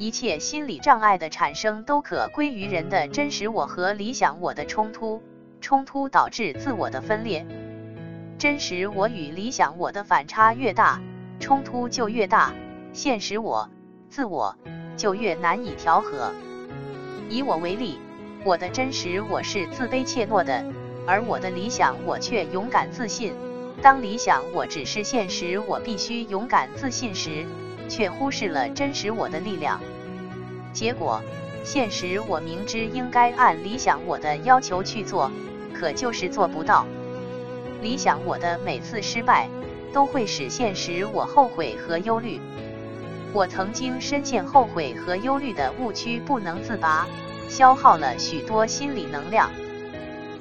一切心理障碍的产生都可归于人的真实我和理想我的冲突，冲突导致自我的分裂。真实我与理想我的反差越大，冲突就越大，现实我、自我就越难以调和。以我为例，我的真实我是自卑怯懦的，而我的理想我却勇敢自信。当理想我只是现实我必须勇敢自信时，却忽视了真实我的力量。结果，现实我明知应该按理想我的要求去做，可就是做不到。理想我的每次失败，都会使现实我后悔和忧虑。我曾经深陷后悔和忧虑的误区不能自拔，消耗了许多心理能量。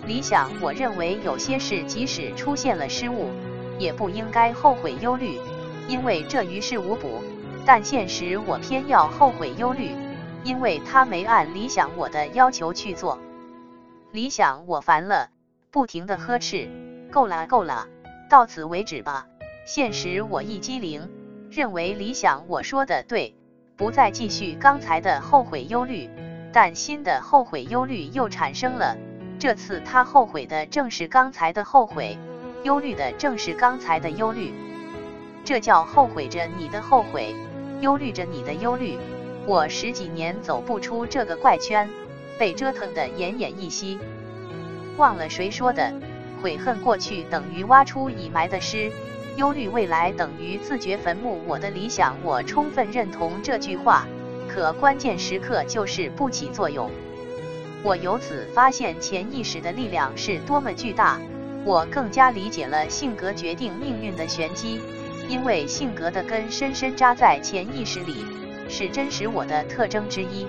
理想我认为有些事即使出现了失误，也不应该后悔忧虑，因为这于事无补。但现实我偏要后悔忧虑，因为他没按理想我的要求去做。理想我烦了，不停的呵斥。够了，够了，到此为止吧。现实我一机灵，认为理想我说的对，不再继续刚才的后悔忧虑。但新的后悔忧虑又产生了，这次他后悔的正是刚才的后悔，忧虑的正是刚才的忧虑。这叫后悔着你的后悔，忧虑着你的忧虑。我十几年走不出这个怪圈，被折腾得奄奄一息。忘了谁说的。悔恨过去等于挖出已埋的尸，忧虑未来等于自掘坟墓。我的理想，我充分认同这句话，可关键时刻就是不起作用。我由此发现潜意识的力量是多么巨大，我更加理解了性格决定命运的玄机，因为性格的根深深扎在潜意识里，是真实我的特征之一。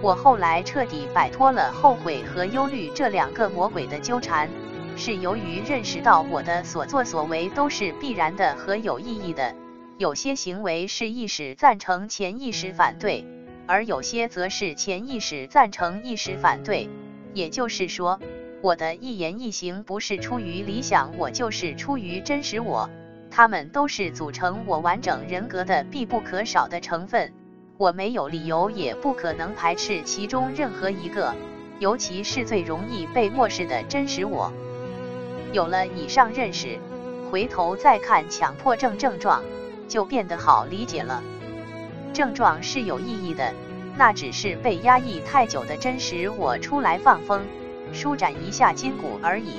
我后来彻底摆脱了后悔和忧虑这两个魔鬼的纠缠。是由于认识到我的所作所为都是必然的和有意义的，有些行为是意识赞成，潜意识反对，而有些则是潜意识赞成，意识反对。也就是说，我的一言一行不是出于理想我，就是出于真实我，它们都是组成我完整人格的必不可少的成分。我没有理由，也不可能排斥其中任何一个，尤其是最容易被漠视的真实我。有了以上认识，回头再看强迫症症状，就变得好理解了。症状是有意义的，那只是被压抑太久的真实我出来放风，舒展一下筋骨而已。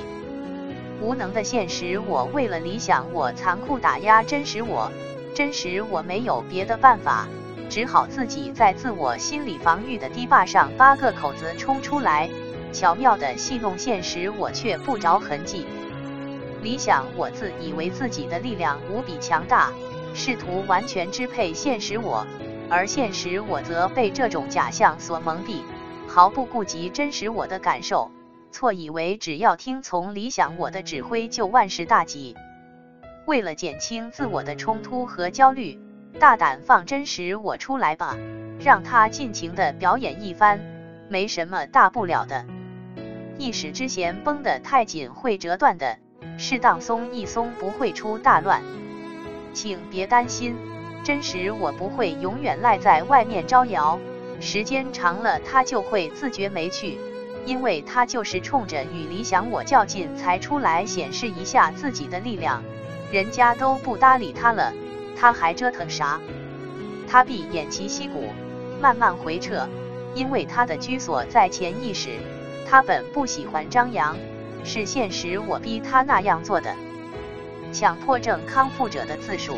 无能的现实我为了理想我残酷打压真实我，真实我没有别的办法，只好自己在自我心理防御的堤坝上扒个口子冲出来，巧妙的戏弄现实我却不着痕迹。理想，我自以为自己的力量无比强大，试图完全支配现实我，而现实我则被这种假象所蒙蔽，毫不顾及真实我的感受，错以为只要听从理想我的指挥就万事大吉。为了减轻自我的冲突和焦虑，大胆放真实我出来吧，让他尽情的表演一番，没什么大不了的。一时之弦绷得太紧会折断的。适当松一松不会出大乱，请别担心，真实我不会永远赖在外面招摇，时间长了他就会自觉没趣，因为他就是冲着与理想我较劲才出来显示一下自己的力量，人家都不搭理他了，他还折腾啥？他必偃旗息鼓，慢慢回撤，因为他的居所在潜意识，他本不喜欢张扬。是现实，我逼他那样做的。强迫症康复者的自述。